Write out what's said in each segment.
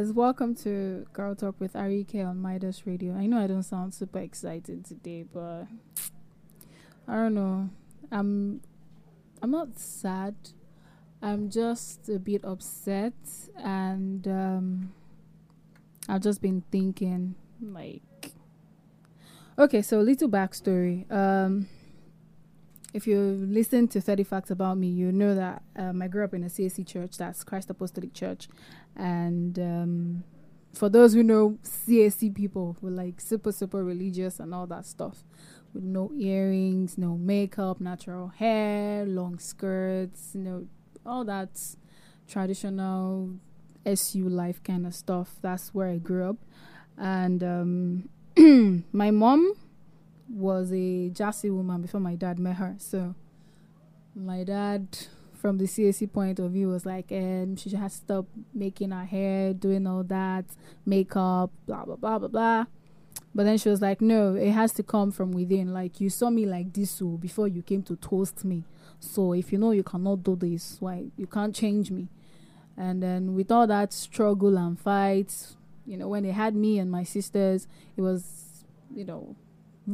guys, welcome to Girl Talk with Arike on Midas Radio. I know I don't sound super excited today, but I don't know. I'm I'm not sad. I'm just a bit upset and um I've just been thinking like Okay, so a little backstory. Um if you listen to 30 facts about me, you know that um, I grew up in a CAC church, that's Christ Apostolic Church. And um, for those who know CAC people, were like super, super religious and all that stuff, with no earrings, no makeup, natural hair, long skirts, you know, all that traditional SU life kind of stuff. That's where I grew up. And um, my mom was a Jassy woman before my dad met her. So my dad, from the CAC point of view, was like, um, she has to stop making her hair, doing all that, makeup, blah blah blah blah blah. But then she was like, no, it has to come from within. Like you saw me like this so before you came to toast me. So if you know you cannot do this, why you can't change me? And then with all that struggle and fights, you know, when they had me and my sisters, it was, you know,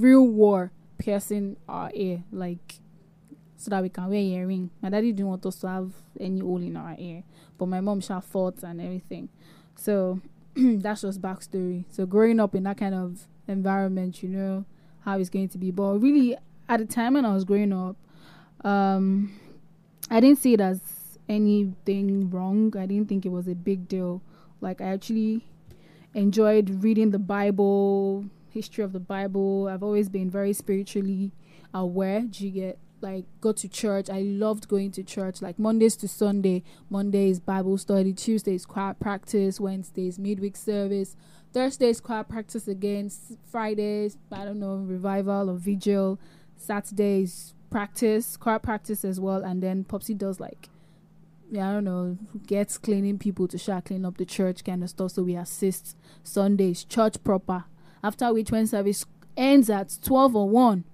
real war piercing our ear, like so that we can wear earring. My daddy didn't want us to have any hole in our ear, but my mom shall fought and everything. So that's just backstory. So growing up in that kind of environment, you know how it's going to be. But really, at the time when I was growing up, um, I didn't see it as anything wrong. I didn't think it was a big deal. Like I actually enjoyed reading the Bible, history of the Bible. I've always been very spiritually aware. Do you get like go to church? I loved going to church, like Mondays to Sunday. Mondays Bible study, Tuesdays choir practice, Wednesdays midweek service, Thursdays choir practice again, Fridays I don't know revival or vigil, Saturdays practice, choir practice as well, and then Popsy does like yeah, I don't know, gets cleaning people to share clean up the church kind of stuff. So we assist Sundays, church proper. After which, when service ends at 12 or 1,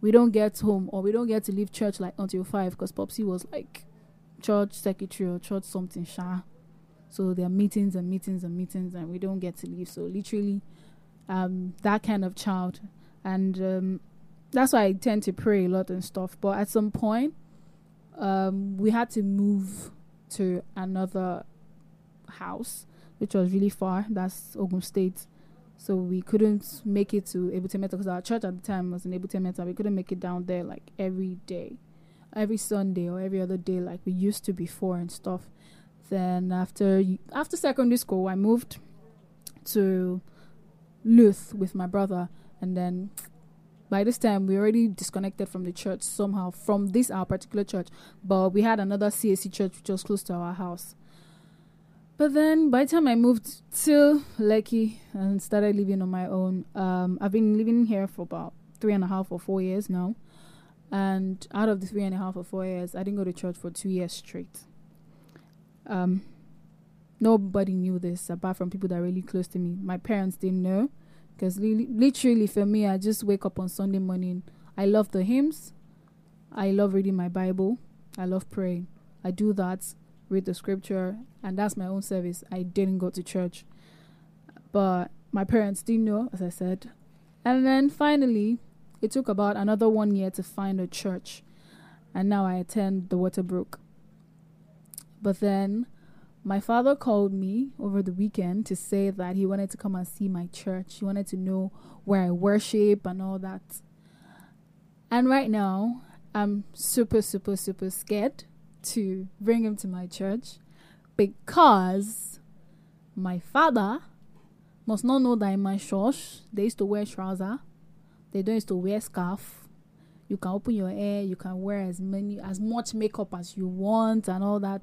we don't get home or we don't get to leave church like until 5 because Popsy was like church secretary or church something, sha. So there are meetings and meetings and meetings and we don't get to leave. So literally, um, that kind of child. And um, that's why I tend to pray a lot and stuff. But at some point, um, we had to move to another house, which was really far. That's Ogun State. So we couldn't make it to Ebute Metta because our church at the time was in Ebute Metta. We couldn't make it down there like every day, every Sunday or every other day like we used to before and stuff. Then after after secondary school, I moved to Luth with my brother, and then by this time we already disconnected from the church somehow from this our particular church but we had another cac church which was close to our house but then by the time i moved to lekki and started living on my own um, i've been living here for about three and a half or four years now and out of the three and a half or four years i didn't go to church for two years straight um, nobody knew this apart from people that are really close to me my parents didn't know because li- literally for me, I just wake up on Sunday morning. I love the hymns. I love reading my Bible. I love praying. I do that, read the scripture, and that's my own service. I didn't go to church. But my parents didn't know, as I said. And then finally, it took about another one year to find a church. And now I attend the Waterbrook. But then my father called me over the weekend to say that he wanted to come and see my church. He wanted to know where I worship and all that. And right now, I'm super, super, super scared to bring him to my church because my father must not know that in my church they used to wear trouser, they don't used to wear scarf. You can open your hair, you can wear as many as much makeup as you want and all that.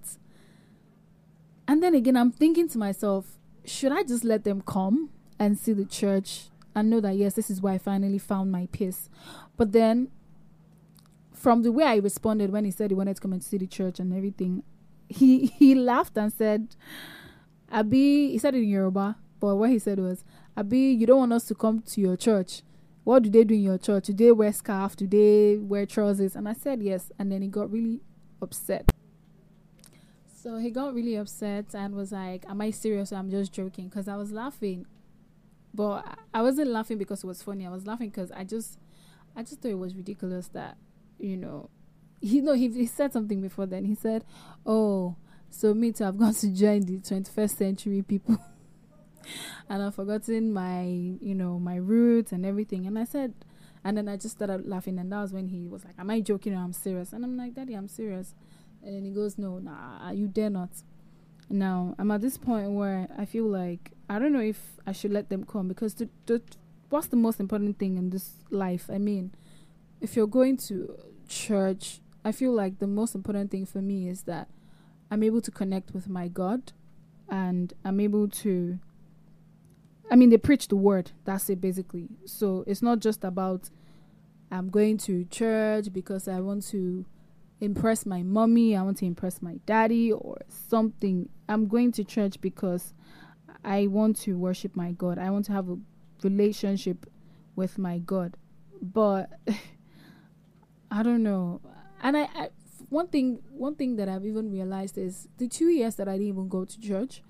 And then again, I'm thinking to myself, should I just let them come and see the church and know that, yes, this is where I finally found my peace? But then, from the way I responded when he said he wanted to come and see the church and everything, he, he laughed and said, Abi, he said it in Yoruba, but what he said was, Abi, you don't want us to come to your church. What do they do in your church? Do they wear scarf? Do they wear trousers? And I said yes. And then he got really upset. So he got really upset and was like, Am I serious I'm just joking? Because I was laughing. But I wasn't laughing because it was funny. I was laughing because I just I just thought it was ridiculous that, you know, you know, he, he said something before then. He said, Oh, so me too, I've got to join the 21st century people. and I've forgotten my, you know, my roots and everything. And I said, and then I just started laughing. And that was when he was like, Am I joking or I'm serious? And I'm like, Daddy, I'm serious. And then he goes, No, nah, you dare not. Now, I'm at this point where I feel like I don't know if I should let them come because the, the, what's the most important thing in this life? I mean, if you're going to church, I feel like the most important thing for me is that I'm able to connect with my God and I'm able to I mean they preach the word, that's it basically. So it's not just about I'm going to church because I want to impress my mommy, I want to impress my daddy or something. I'm going to church because I want to worship my God. I want to have a relationship with my God. But I don't know. And I, I one thing one thing that I've even realized is the two years that I didn't even go to church,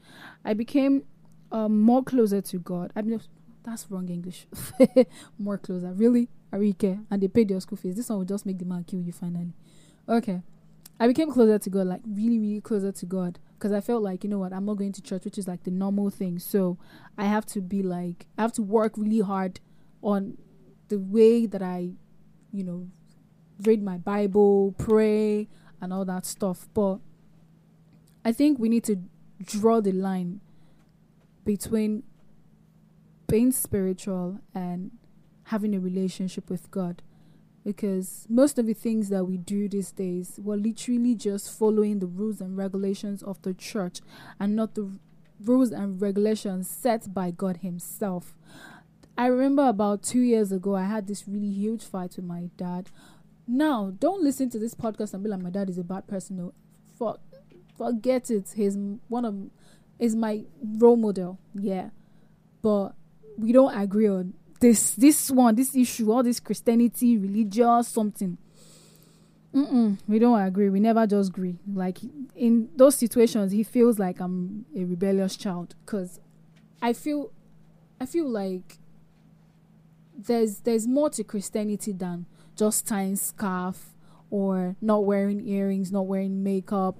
I became um, more closer to God. I mean that's wrong English. more closer. Really? Arike. And they paid your school fees. This one will just make the man kill you finally. Okay. I became closer to God, like really, really closer to God. Because I felt like, you know what, I'm not going to church, which is like the normal thing. So I have to be like, I have to work really hard on the way that I, you know, read my Bible, pray, and all that stuff. But I think we need to draw the line between being spiritual and having a relationship with God because most of the things that we do these days we're literally just following the rules and regulations of the church and not the rules and regulations set by God Himself. I remember about two years ago, I had this really huge fight with my dad. Now, don't listen to this podcast and be like, my dad is a bad person. No, for, forget it. He's one of is my role model. Yeah, but we don't agree on this this one, this issue, all this Christianity, religious, something. Mm-mm, we don't agree. We never just agree. Like in those situations, he feels like I'm a rebellious child because I feel, I feel like there's there's more to Christianity than just tying scarf or not wearing earrings, not wearing makeup.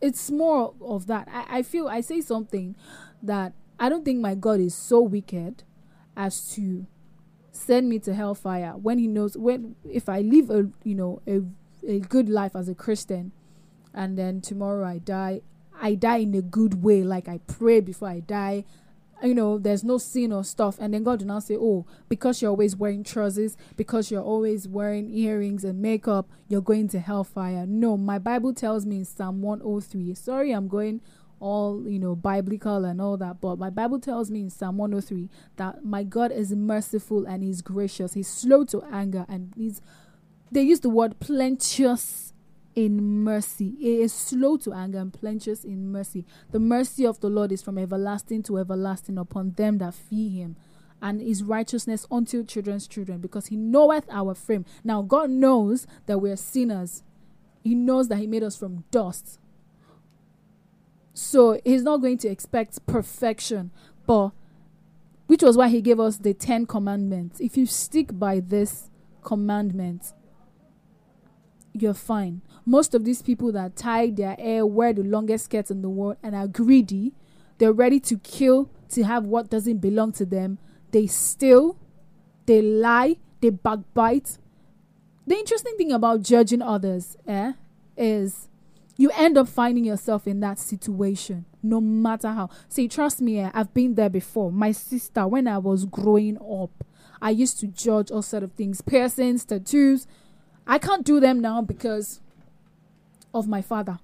It's more of that. I, I feel I say something that I don't think my God is so wicked as to send me to hellfire when he knows when if I live a you know a a good life as a Christian and then tomorrow I die I die in a good way like I pray before I die you know there's no sin or stuff. And then God will now say oh because you're always wearing trousers because you're always wearing earrings and makeup you're going to hellfire. No my Bible tells me in Psalm 103 sorry I'm going all you know biblical and all that but my bible tells me in psalm 103 that my god is merciful and he's gracious. He's slow to anger and he's they use the word plenteous in mercy. He is slow to anger and plenteous in mercy. The mercy of the lord is from everlasting to everlasting upon them that fear him and his righteousness unto children's children because he knoweth our frame. Now god knows that we're sinners. He knows that he made us from dust. So he's not going to expect perfection, but which was why he gave us the 10 commandments. If you stick by this commandment, you're fine. Most of these people that tie their hair, wear the longest skirts in the world, and are greedy, they're ready to kill to have what doesn't belong to them. They steal, they lie, they backbite. The interesting thing about judging others eh, is you end up finding yourself in that situation no matter how see trust me eh, i've been there before my sister when i was growing up i used to judge all sort of things piercings tattoos i can't do them now because of my father.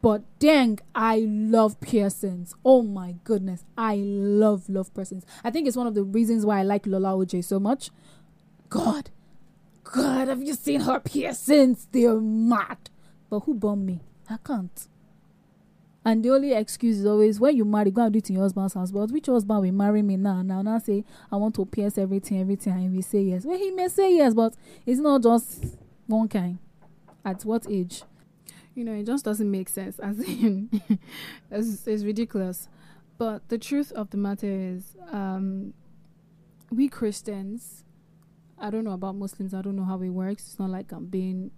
But dang i love piercings oh my goodness i love love piercings i think it's one of the reasons why i like lola oj so much. God god have you seen her piercings they're mad. But who born me? I can't. And the only excuse is always when you marry, go and do it in your husband's house. But which husband will marry me now? Now, now say I want to pierce everything, everything, and we say yes. Well, he may say yes, but it's not just one kind. At what age? you know, it just doesn't make sense. As in, it's, it's ridiculous. But the truth of the matter is, um, we Christians, I don't know about Muslims. I don't know how it works. It's not like I'm being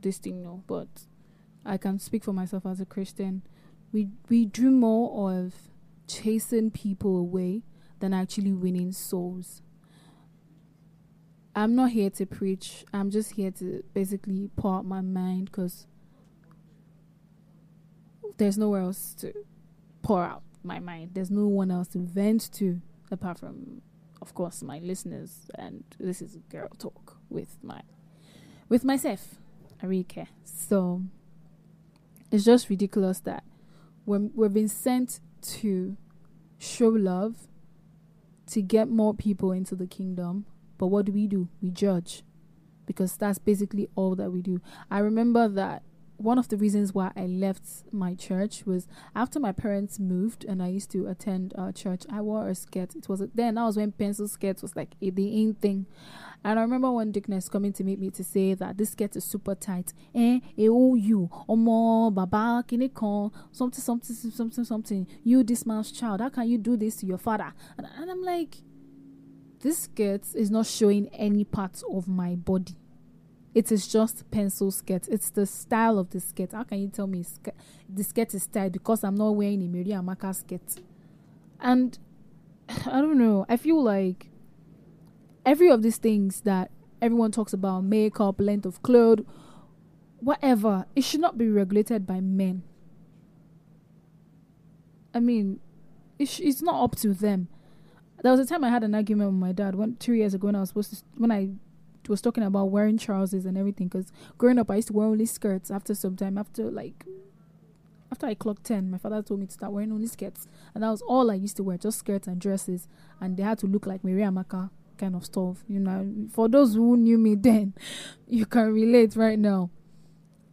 this thing, no. But I can speak for myself as a Christian. We we do more of chasing people away than actually winning souls. I'm not here to preach. I'm just here to basically pour out my mind because there's nowhere else to pour out my mind. There's no one else to vent to apart from, of course, my listeners. And this is girl talk with my, with myself, Arike. So it's just ridiculous that we're, we've been sent to show love, to get more people into the kingdom. But what do we do? We judge because that's basically all that we do. I remember that one of the reasons why I left my church was after my parents moved and I used to attend uh, church. I wore a skirt. It was then that was when pencil skirts was like a, the in thing. And I remember one Deaconess coming to meet me to say that this skirt is super tight. Eh, eh, oh you, omo, baba, kinikon, something, something, something, something. You, this man's child. How can you do this to your father? And, and I'm like, this skirt is not showing any parts of my body it is just pencil skirt. It's the style of the skirt. How can you tell me sk- the skirt is styled because I'm not wearing a Mary Amaka skirt? And I don't know. I feel like every of these things that everyone talks about makeup, length of clothes, whatever, it should not be regulated by men. I mean, it sh- it's not up to them. There was a time I had an argument with my dad one two years ago when I was supposed to when I was talking about wearing trousers and everything because growing up I used to wear only skirts after some time after like after I clocked 10 my father told me to start wearing only skirts. And that was all I used to wear just skirts and dresses. And they had to look like Mary Amaka kind of stuff you know. For those who knew me then you can relate right now.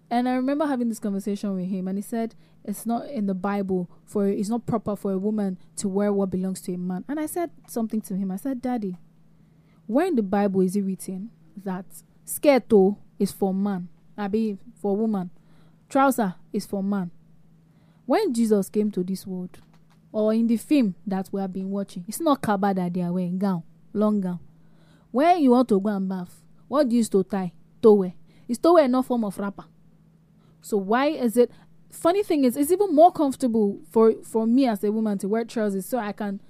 And I remember having this conversation with him and he said it's not in the Bible for it's not proper for a woman to wear what belongs to a man. And I said something to him. I said daddy where in the Bible is it written that skirt is for man, I be for woman, trouser is for man. When Jesus came to this world, or in the film that we have been watching, it's not kaba that they are wearing gown, long gown. When you want to go and bath, what do you use to tie? Towel. Is towel no form of wrapper? So why is it? Funny thing is, it's even more comfortable for for me as a woman to wear trousers, so I can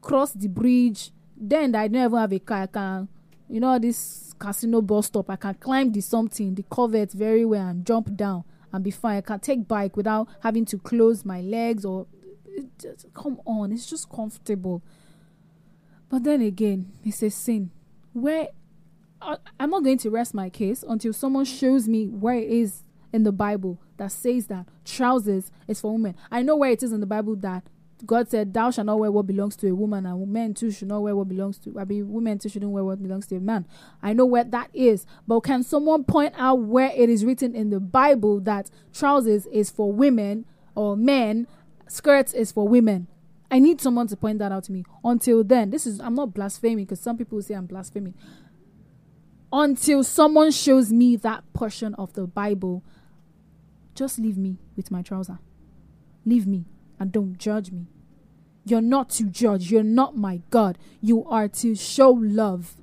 cross the bridge. Then I don't even have a car. I can, you know, this casino bus stop. I can climb the something, the covert very well and jump down and be fine. I can take bike without having to close my legs or just, come on, it's just comfortable. But then again, it's a sin. Where I, I'm not going to rest my case until someone shows me where it is in the Bible that says that trousers is for women. I know where it is in the Bible that God said, Thou shalt not wear what belongs to a woman, and men too should not wear what belongs to I mean women too shouldn't wear what belongs to a man. I know where that is. But can someone point out where it is written in the Bible that trousers is for women or men, skirts is for women? I need someone to point that out to me. Until then, this is I'm not blaspheming because some people say I'm blaspheming. Until someone shows me that portion of the Bible, just leave me with my trouser. Leave me and don't judge me. You're not to judge. You're not my God. You are to show love.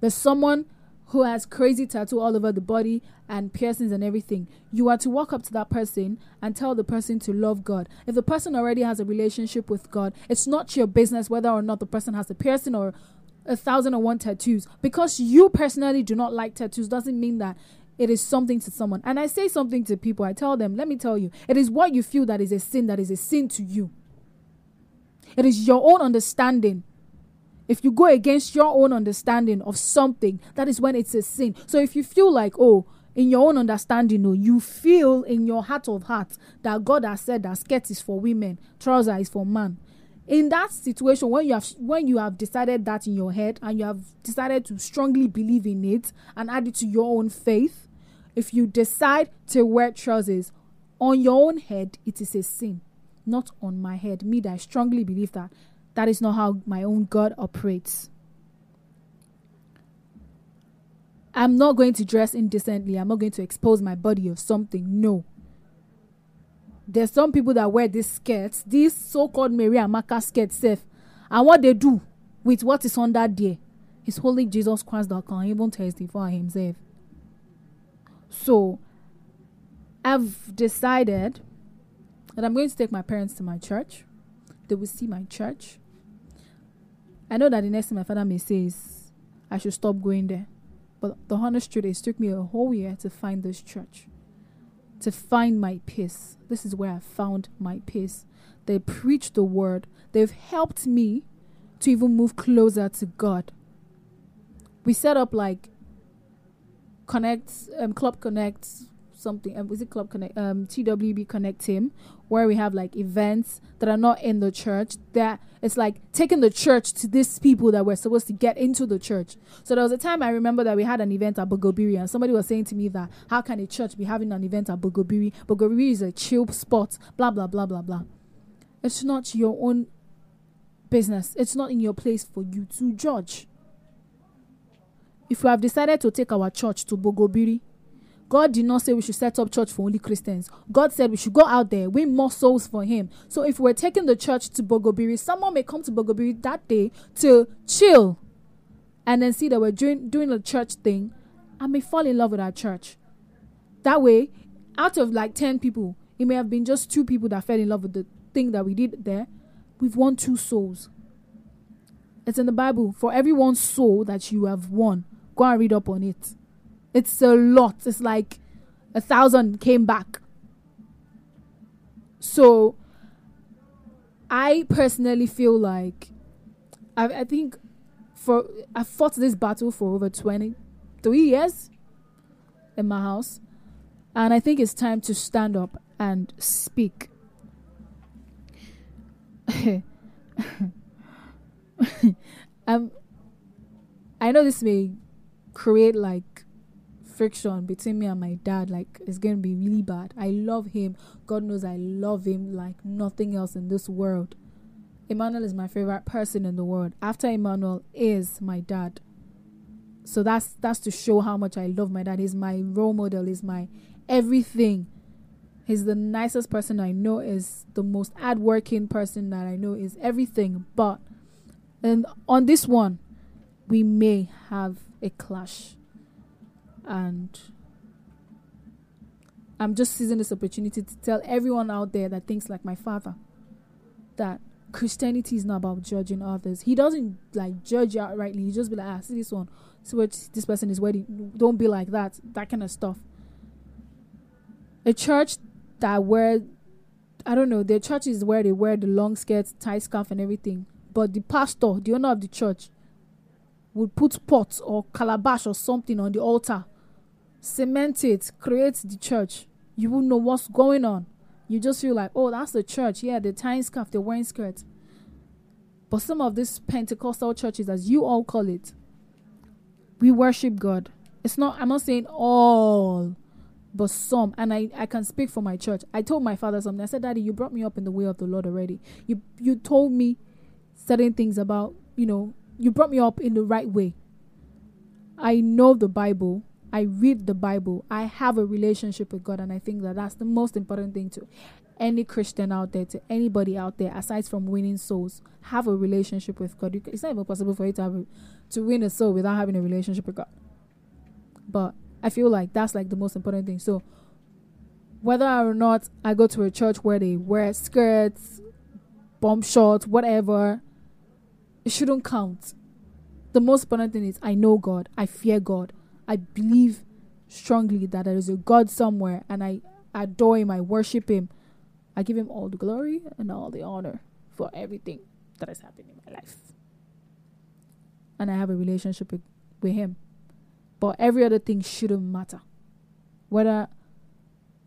There's someone who has crazy tattoo all over the body and piercings and everything. You are to walk up to that person and tell the person to love God. If the person already has a relationship with God, it's not your business whether or not the person has a piercing or a thousand and one tattoos. Because you personally do not like tattoos doesn't mean that it is something to someone. And I say something to people, I tell them, let me tell you, it is what you feel that is a sin that is a sin to you. It is your own understanding. If you go against your own understanding of something, that is when it's a sin. So if you feel like, oh, in your own understanding, no, you feel in your heart of hearts that God has said that skirt is for women, trouser is for man. In that situation, when you have when you have decided that in your head and you have decided to strongly believe in it and add it to your own faith, if you decide to wear trousers on your own head, it is a sin, not on my head. Me, that I strongly believe that that is not how my own God operates. I'm not going to dress indecently. I'm not going to expose my body or something. No. There's some people that wear these skirts, these so-called Mary Amaka skirts, self, and what they do with what is on under there is holy Jesus Christ that can even testify himself. So, I've decided that I'm going to take my parents to my church. They will see my church. I know that the next thing my father may say is I should stop going there. But the honest truth is, it took me a whole year to find this church to find my peace. This is where I found my peace. They preach the word. They've helped me to even move closer to God. We set up like Connect, um, Club Connect, something. Um, was it Club Connect? Um, TWB Connect Team, where we have like events that are not in the church. That it's like taking the church to these people that were supposed to get into the church. So there was a time I remember that we had an event at Bogobiri, and somebody was saying to me that how can a church be having an event at Bogobiri? Bogobiri is a chill spot. Blah blah blah blah blah. It's not your own business. It's not in your place for you to judge. If we have decided to take our church to Bogobiri, God did not say we should set up church for only Christians. God said we should go out there, win more souls for Him. So if we're taking the church to Bogobiri, someone may come to Bogobiri that day to chill and then see that we're doing, doing a church thing and may fall in love with our church. That way, out of like 10 people, it may have been just two people that fell in love with the thing that we did there. We've won two souls. It's in the Bible. For every one soul that you have won, go and read up on it. It's a lot. It's like a thousand came back. So I personally feel like I, I think for I fought this battle for over twenty three years in my house. And I think it's time to stand up and speak. um, I know this may create like friction between me and my dad like it's gonna be really bad. I love him. God knows i love him like nothing else in this world. Emmanuel is my favorite person in the world. After emmanuel is my dad. So that's that's to show how much i love my dad. He's my role model. He's my everything. He's the nicest person i know. Is the most hardworking person that i know. Is everything. But and on this one we may have a clash and I'm just seizing this opportunity to tell everyone out there that thinks like my father that Christianity is not about judging others. He doesn't like judge you outrightly. He just be like, ah, see this one, see what this person is wearing. Don't be like that. That kind of stuff. A church that wear, I don't know, their church is where they wear the long skirts, tight scarf, and everything. But the pastor, the owner of the church, would put pots or calabash or something on the altar, cement it, create the church. You won't know what's going on. You just feel like, oh, that's the church. Yeah, the tying scarf, they're wearing skirts. But some of these Pentecostal churches, as you all call it, we worship God. It's not, I'm not saying all, but some. And I, I can speak for my church. I told my father something. I said, Daddy, you brought me up in the way of the Lord already. You you told me certain things about, you know, you brought me up in the right way. I know the Bible. I read the Bible. I have a relationship with God, and I think that that's the most important thing to any Christian out there, to anybody out there, aside from winning souls, have a relationship with God. It's not even possible for you to have a, to win a soul without having a relationship with God. But I feel like that's like the most important thing. So whether or not I go to a church where they wear skirts, bomb shorts, whatever, it shouldn't count. The most important thing is I know God, I fear God, I believe strongly that there is a God somewhere, and I adore Him, I worship Him. I give Him all the glory and all the honor for everything that has happened in my life. And I have a relationship with, with Him. But every other thing shouldn't matter. Whether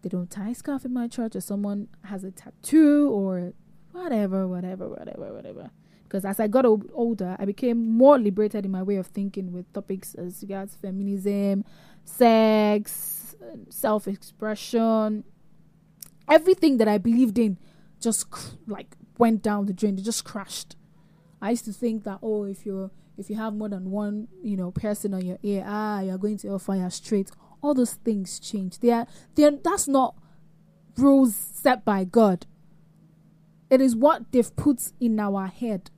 they don't tie a scarf in my church or someone has a tattoo or whatever, whatever, whatever, whatever. Because as I got older, I became more liberated in my way of thinking with topics as regards feminism, sex, self expression. Everything that I believed in just cr- like went down the drain. It just crashed. I used to think that oh, if you're if you have more than one, you know, person on your ear, ah, you're going to fire straight. All those things change. They are, they are, that's not rules set by God. It is what they've put in our head.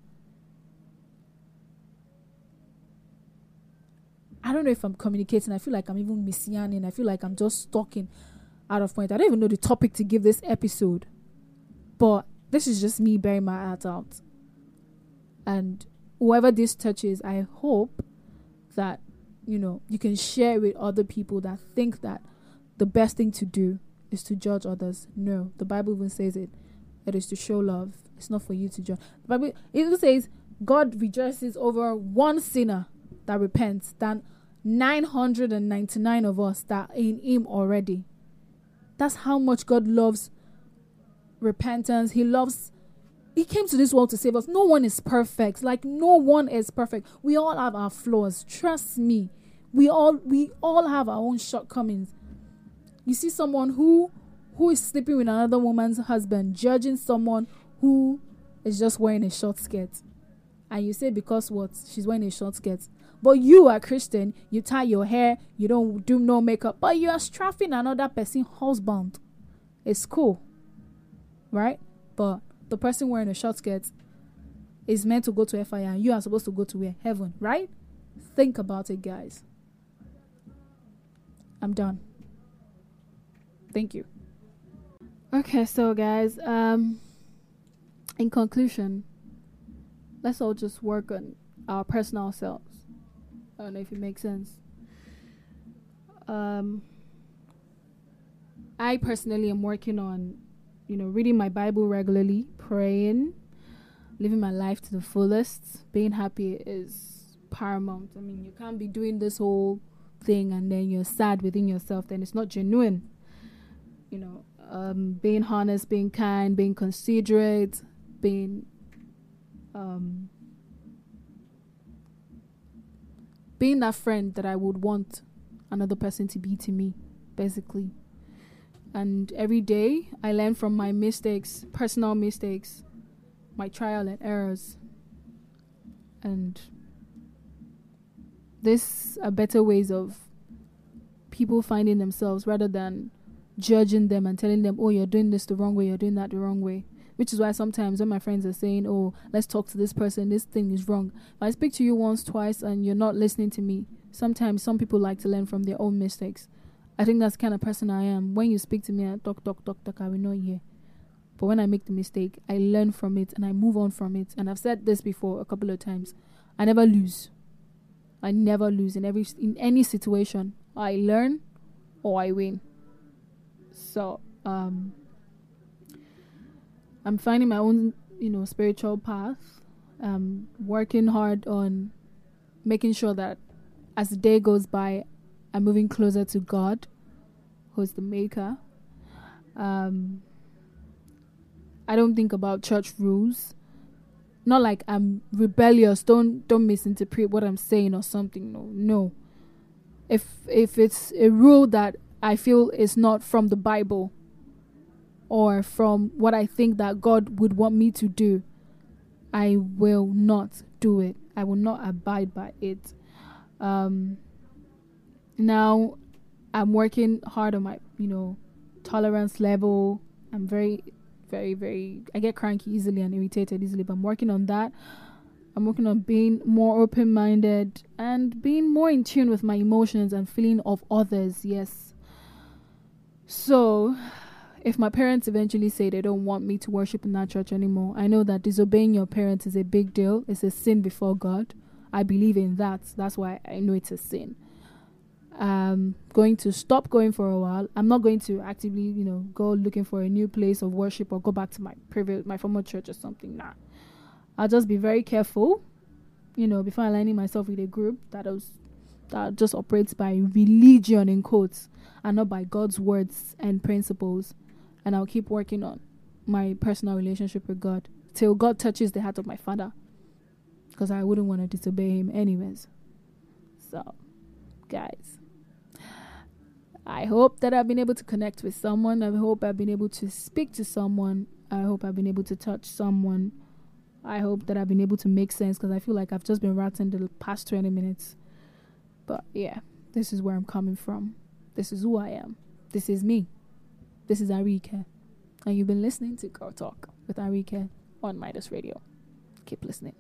I don't know if I'm communicating. I feel like I'm even messianing. I feel like I'm just talking out of point. I don't even know the topic to give this episode. But this is just me bearing my heart out. And whoever this touches, I hope that, you know, you can share with other people that think that the best thing to do is to judge others. No, the Bible even says it. It is to show love. It's not for you to judge. The Bible even says God rejoices over one sinner that repents than 999 of us that are in Him already. That's how much God loves repentance. He loves he came to this world to save us. No one is perfect. Like no one is perfect. We all have our flaws. Trust me. We all we all have our own shortcomings. You see someone who who is sleeping with another woman's husband, judging someone who is just wearing a short skirt. And you say because what? She's wearing a short skirt. But you are Christian, you tie your hair, you don't do no makeup, but you are strapping another person husband. It's cool. Right? But the person wearing a short skirt is meant to go to fire and you are supposed to go to? Heaven, right? Think about it, guys. I'm done. Thank you. Okay, so guys, um in conclusion, let's all just work on our personal selves. I don't know if it makes sense. Um I personally am working on you know, reading my Bible regularly, praying, living my life to the fullest. Being happy is paramount. I mean, you can't be doing this whole thing and then you're sad within yourself, then it's not genuine. You know, um, being honest, being kind, being considerate, being um, being that friend that I would want another person to be to me, basically and every day I learn from my mistakes, personal mistakes, my trial and errors. And this are better ways of people finding themselves rather than judging them and telling them, oh, you're doing this the wrong way, you're doing that the wrong way. Which is why sometimes when my friends are saying, oh, let's talk to this person, this thing is wrong. If I speak to you once, twice, and you're not listening to me, sometimes some people like to learn from their own mistakes. I think that's the kind of person I am. When you speak to me, I talk, talk, talk, talk, I will not hear. But when I make the mistake, I learn from it and I move on from it. And I've said this before a couple of times. I never lose. I never lose in every in any situation. I learn or I win. So, um I'm finding my own, you know, spiritual path. Um working hard on making sure that as the day goes by, I'm moving closer to God, who's the maker. Um, I don't think about church rules. Not like I'm rebellious. Don't don't misinterpret what I'm saying or something. No, no. If if it's a rule that I feel is not from the Bible or from what I think that God would want me to do, I will not do it. I will not abide by it. Um, now I'm working hard on my, you know, tolerance level. I'm very, very, very, I get cranky easily and irritated easily, but I'm working on that. I'm working on being more open minded and being more in tune with my emotions and feeling of others. Yes. So, if my parents eventually say they don't want me to worship in that church anymore, I know that disobeying your parents is a big deal. It's a sin before God. I believe in that. That's why I know it's a sin I'm going to stop going for a while. I'm not going to actively, you know, go looking for a new place of worship or go back to my previous my former church or something. Nah. I'll just be very careful, you know, before aligning myself with a group that is that just operates by religion in quotes and not by God's words and principles and I'll keep working on my personal relationship with God till God touches the heart of my father because I wouldn't want to disobey him anyways. So, guys, I hope that I've been able to connect with someone. I hope I've been able to speak to someone. I hope I've been able to touch someone. I hope that I've been able to make sense because I feel like I've just been ranting the past 20 minutes. But yeah, this is where I'm coming from. This is who I am. This is me. This is Arike, and you've been listening to Girl Talk with Arike on Midas Radio. Keep listening.